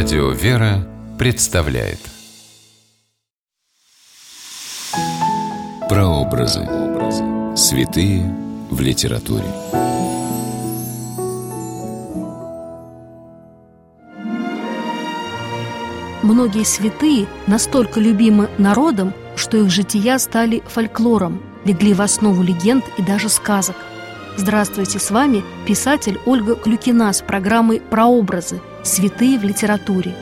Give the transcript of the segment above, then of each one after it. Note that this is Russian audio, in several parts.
Радио «Вера» представляет Прообразы. Святые в литературе. Многие святые настолько любимы народом, что их жития стали фольклором, легли в основу легенд и даже сказок. Здравствуйте, с вами писатель Ольга Клюкина с программой «Прообразы. Святые в литературе».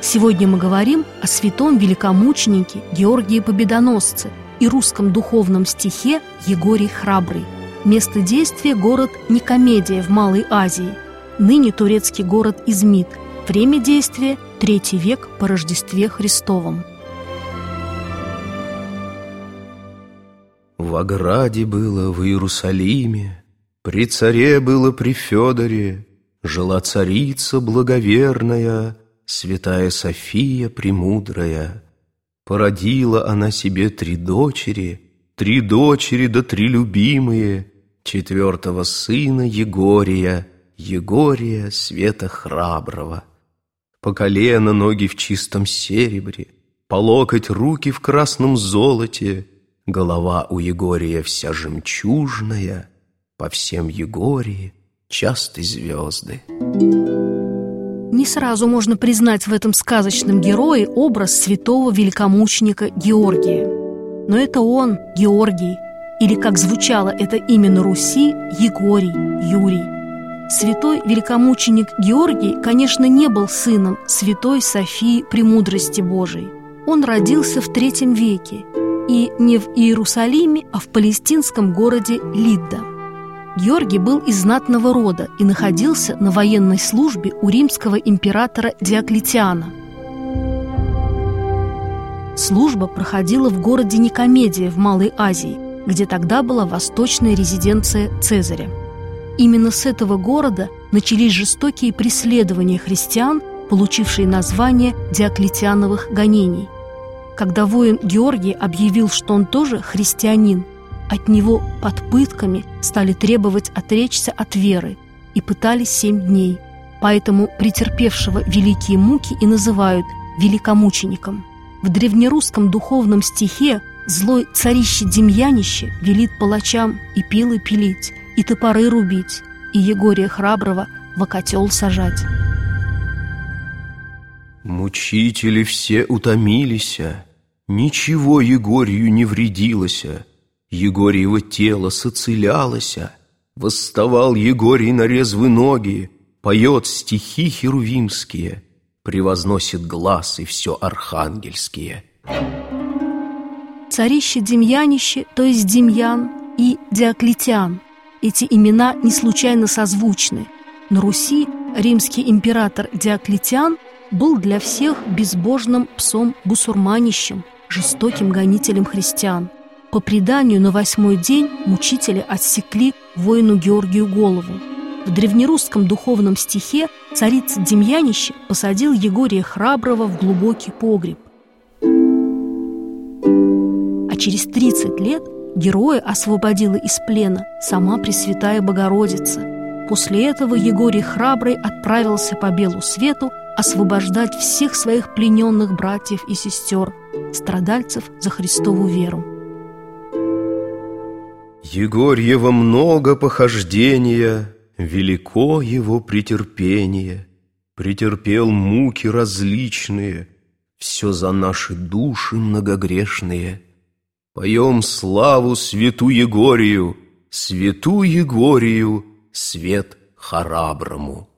Сегодня мы говорим о святом великомученике Георгии Победоносце и русском духовном стихе Егорий Храбрый. Место действия – город Никомедия в Малой Азии, ныне турецкий город Измит. Время действия – третий век по Рождестве Христовом. В ограде было в Иерусалиме, При царе было при Федоре, Жила царица благоверная, Святая София премудрая. Породила она себе три дочери, Три дочери да три любимые, Четвертого сына Егория, Егория света храброго. По колено ноги в чистом серебре, По локоть руки в красном золоте, Голова у Егория вся жемчужная, По всем Егории часты звезды. Не сразу можно признать в этом сказочном герое образ святого великомученика Георгия. Но это он, Георгий, или, как звучало это имя на Руси, Егорий, Юрий. Святой великомученик Георгий, конечно, не был сыном святой Софии Премудрости Божией. Он родился в третьем веке, и не в Иерусалиме, а в палестинском городе Лидда – Георгий был из знатного рода и находился на военной службе у римского императора Диоклетиана. Служба проходила в городе Никомедия в Малой Азии, где тогда была восточная резиденция Цезаря. Именно с этого города начались жестокие преследования христиан, получившие название Диоклетиановых гонений. Когда воин Георгий объявил, что он тоже христианин – от него под пытками стали требовать отречься от веры и пытались семь дней. Поэтому претерпевшего великие муки и называют великомучеником. В древнерусском духовном стихе злой царище Демьянище велит палачам и пилы пилить, и топоры рубить, и Егория Храброго в окотел сажать. Мучители все утомилися, ничего Егорию не вредилося, Егорьево тело соцелялося, Восставал Егорий на резвы ноги, Поет стихи херувимские, Превозносит глаз и все архангельские. Царище Демьянище, то есть Демьян и Диоклетиан. Эти имена не случайно созвучны. На Руси римский император Диоклетиан был для всех безбожным псом-бусурманищем, жестоким гонителем христиан – по преданию, на восьмой день мучители отсекли воину Георгию голову. В древнерусском духовном стихе царица Демьянище посадил Егория Храброго в глубокий погреб. А через 30 лет героя освободила из плена сама Пресвятая Богородица. После этого Егорий Храбрый отправился по белу свету освобождать всех своих плененных братьев и сестер, страдальцев за Христову веру. Егорьева много похождения, Велико его претерпение, Претерпел муки различные, Все за наши души многогрешные. Поем славу святу Егорию, Святу Егорию, свет храброму.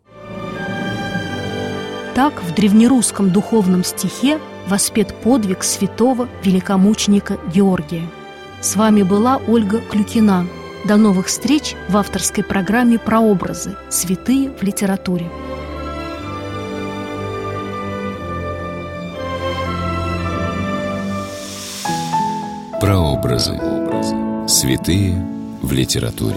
Так в древнерусском духовном стихе воспет подвиг святого великомученика Георгия – с вами была Ольга Клюкина. До новых встреч в авторской программе «Прообразы. Святые в литературе». Прообразы. Святые в литературе.